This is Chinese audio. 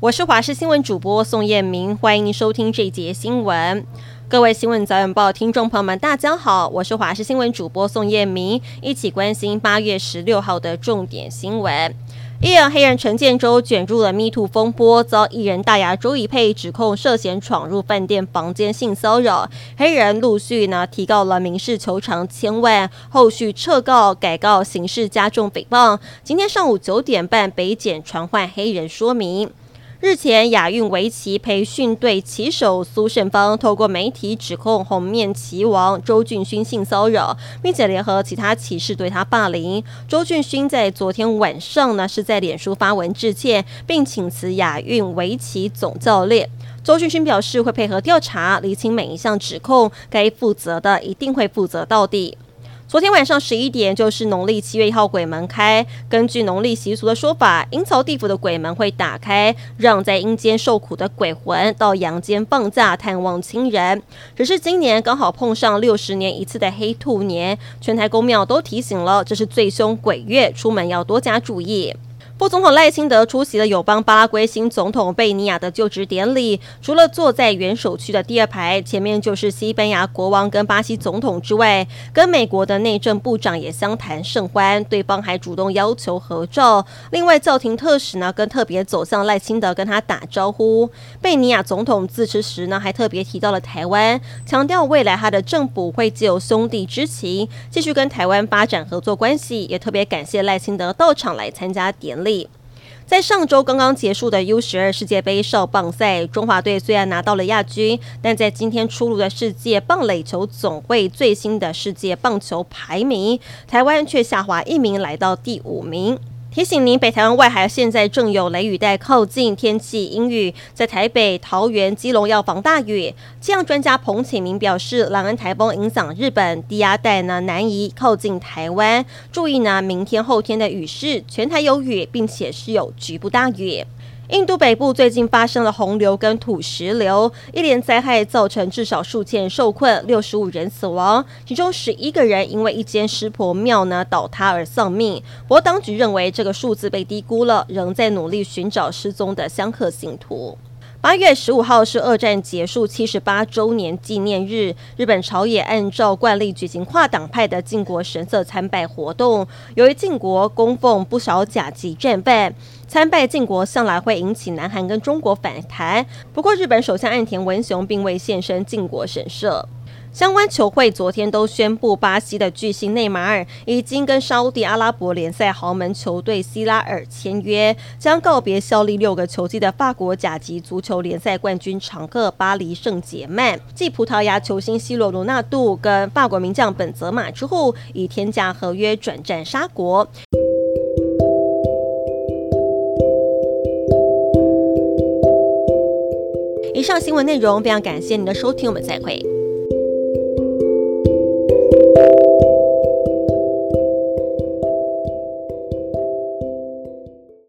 我是华视新闻主播宋彦明，欢迎您收听这一节新闻。各位新闻早晚报听众朋友们，大家好，我是华视新闻主播宋彦明，一起关心八月十六号的重点新闻。艺人黑人陈建州卷入了 Me Too 风波，遭艺人大牙周宜霈指控涉嫌闯入饭店房间性骚扰。黑人陆续呢提告了民事求偿千万，后续撤告改告刑事加重诽谤。今天上午九点半，北检传唤黑人说明。日前，亚运围棋培训队棋手苏胜芳透过媒体指控红面棋王周俊勋性骚扰，并且联合其他棋士对他霸凌。周俊勋在昨天晚上呢是在脸书发文致歉，并请辞亚运围棋总教练。周俊勋表示会配合调查，厘清每一项指控，该负责的一定会负责到底。昨天晚上十一点，就是农历七月一号，鬼门开。根据农历习俗的说法，阴曹地府的鬼门会打开，让在阴间受苦的鬼魂到阳间放假探望亲人。只是今年刚好碰上六十年一次的黑兔年，全台公庙都提醒了，这是最凶鬼月，出门要多加注意。副总统赖清德出席了友邦巴拉圭新总统贝尼亚的就职典礼。除了坐在元首区的第二排，前面就是西班牙国王跟巴西总统之外，跟美国的内政部长也相谈甚欢，对方还主动要求合照。另外，教廷特使呢更特别走向赖清德跟他打招呼。贝尼亚总统致辞时呢还特别提到了台湾，强调未来他的政府会借由兄弟之情继续跟台湾发展合作关系，也特别感谢赖清德到场来参加典礼。在上周刚刚结束的 U 十二世界杯少棒赛，中华队虽然拿到了亚军，但在今天出炉的世界棒垒球总会最新的世界棒球排名，台湾却下滑一名，来到第五名。提醒您，北台湾外海现在正有雷雨带靠近，天气阴雨，在台北、桃园、基隆要防大雨。气象专家彭启明表示，兰恩台风影响日本，低压带呢难移靠近台湾，注意呢明天后天的雨势，全台有雨，并且是有局部大雨。印度北部最近发生了洪流跟土石流，一连灾害造成至少数千人受困，六十五人死亡，其中十一个人因为一间湿婆庙呢倒塌而丧命。不过当局认为这个数字被低估了，仍在努力寻找失踪的香客信徒。八月十五号是二战结束七十八周年纪念日，日本朝野按照惯例举行跨党派的靖国神社参拜活动。由于靖国供奉不少甲级战犯，参拜靖国向来会引起南韩跟中国反弹。不过，日本首相岸田文雄并未现身靖国神社。相关球会昨天都宣布，巴西的巨星内马尔已经跟沙乌地阿拉伯联赛豪门球队希拉尔签约，将告别效力六个球季的法国甲级足球联赛冠军常客巴黎圣杰曼。继葡萄牙球星 C 罗、罗纳度跟法国名将本泽马之后，以天价合约转战沙国。以上新闻内容非常感谢您的收听，我们再会。